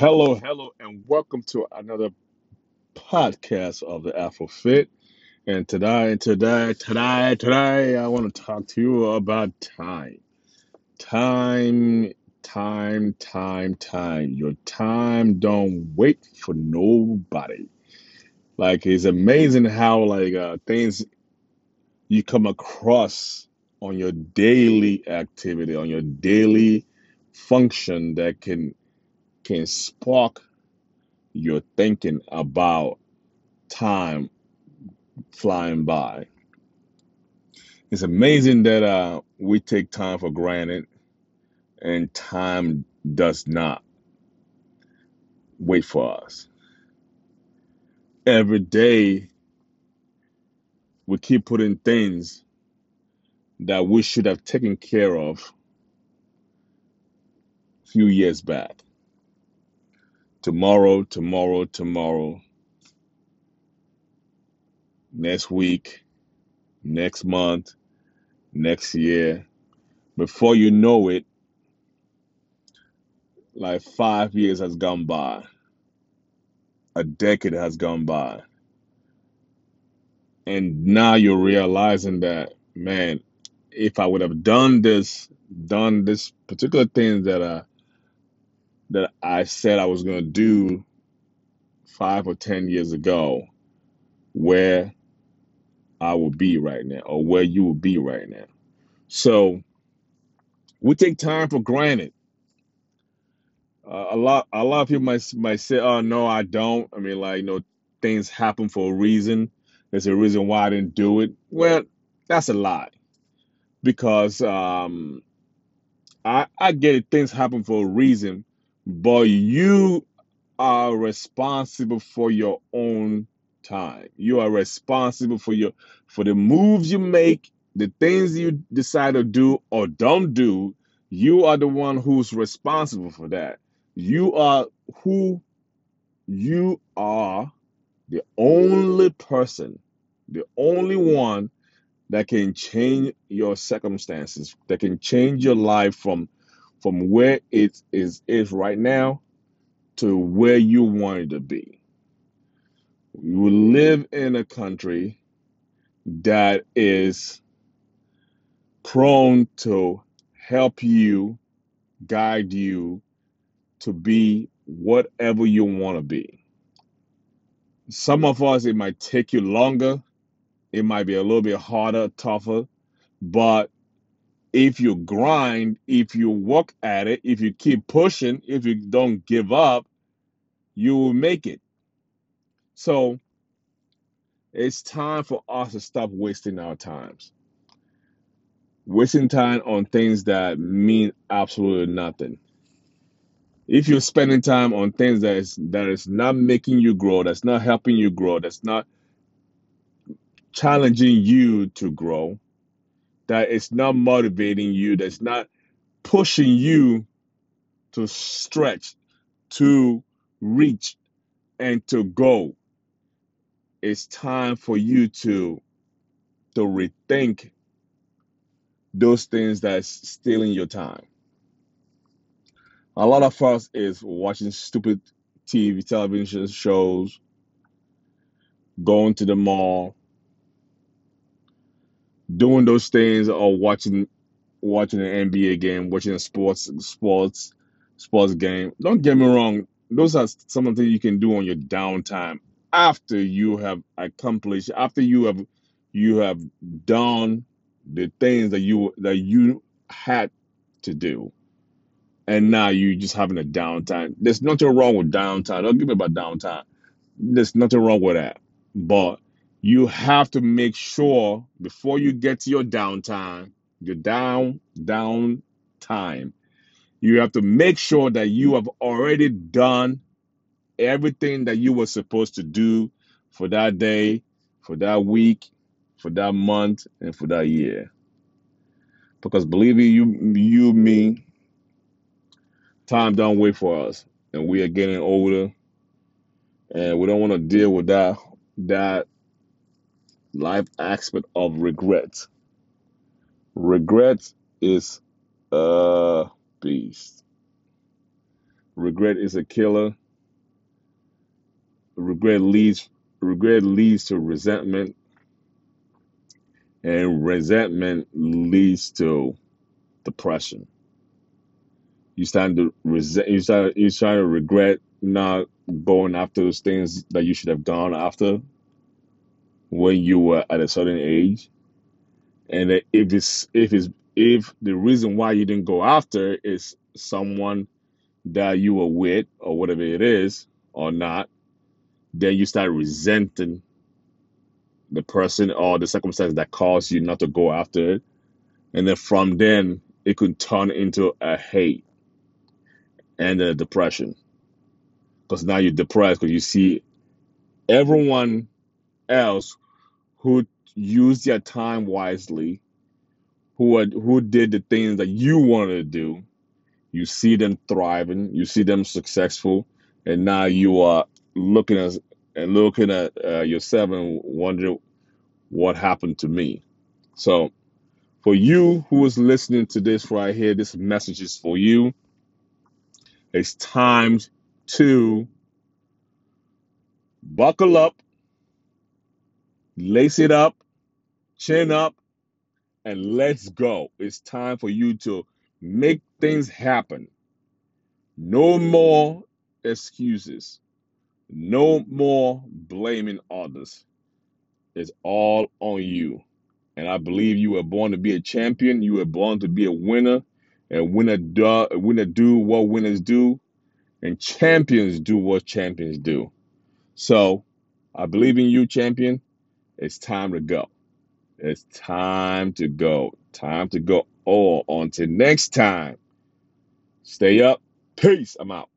Hello, hello, and welcome to another podcast of the Afro Fit. And today, and today, today, today, I want to talk to you about time. Time, time, time, time. Your time don't wait for nobody. Like it's amazing how like uh, things you come across on your daily activity, on your daily function that can can spark your thinking about time flying by. It's amazing that uh, we take time for granted and time does not wait for us. Every day, we keep putting things that we should have taken care of a few years back. Tomorrow, tomorrow, tomorrow, next week, next month, next year. Before you know it, like five years has gone by, a decade has gone by, and now you're realizing that, man, if I would have done this, done this particular thing that I that I said I was gonna do five or ten years ago, where I would be right now, or where you would be right now. So we take time for granted. Uh, a lot, a lot of people might might say, "Oh no, I don't." I mean, like you know, things happen for a reason. There's a reason why I didn't do it. Well, that's a lie because um, I I get it. Things happen for a reason, but you are responsible for your own time. You are responsible for your for the moves you make, the things you decide to do or don't do. You are the one who's responsible for that. You are who you are the only person, the only one that can change your circumstances, that can change your life from from where it is is right now to where you want it to be. You live in a country that is prone to help you, guide you to be whatever you want to be. Some of us, it might take you longer, it might be a little bit harder, tougher, but if you grind, if you work at it, if you keep pushing, if you don't give up, you will make it. So it's time for us to stop wasting our times. Wasting time on things that mean absolutely nothing. If you're spending time on things that is that is not making you grow, that's not helping you grow, that's not challenging you to grow, that is not motivating you, that's not pushing you to stretch, to reach, and to go, it's time for you to to rethink those things that's stealing your time. A lot of us is watching stupid TV, television shows, going to the mall, doing those things, or watching watching an NBA game, watching a sports sports sports game. Don't get me wrong; those are some of the things you can do on your downtime after you have accomplished, after you have you have done the things that you that you had to do, and now you're just having a downtime. There's nothing wrong with downtime. Don't give me about downtime. There's nothing wrong with that, but you have to make sure before you get to your downtime, your down down time, you have to make sure that you have already done everything that you were supposed to do for that day, for that week, for that month, and for that year. Because believe me, you you me, time don't wait for us, and we are getting older, and we don't want to deal with that that life aspect of regret. Regret is a beast. Regret is a killer. Regret leads regret leads to resentment, and resentment leads to depression. You start to resent. You start. You start to regret not going after those things that you should have gone after when you were at a certain age. And if it's if it's if the reason why you didn't go after is someone that you were with or whatever it is or not, then you start resenting the person or the circumstance that caused you not to go after it. And then from then it could turn into a hate and a depression. Because now you're depressed because you see everyone else who used their time wisely, who had, who did the things that you wanted to do. You see them thriving, you see them successful, and now you are looking at and looking at uh, yourself and wondering what happened to me. So, for you who is listening to this right here, this message is for you. It's time to buckle up, lace it up, chin up, and let's go. It's time for you to make things happen. No more excuses. No more blaming others. It's all on you. And I believe you were born to be a champion. You were born to be a winner. And winner do, winner do what winners do. And champions do what champions do. So I believe in you, champion. It's time to go. It's time to go. Time to go. All until next time. Stay up. Peace. I'm out.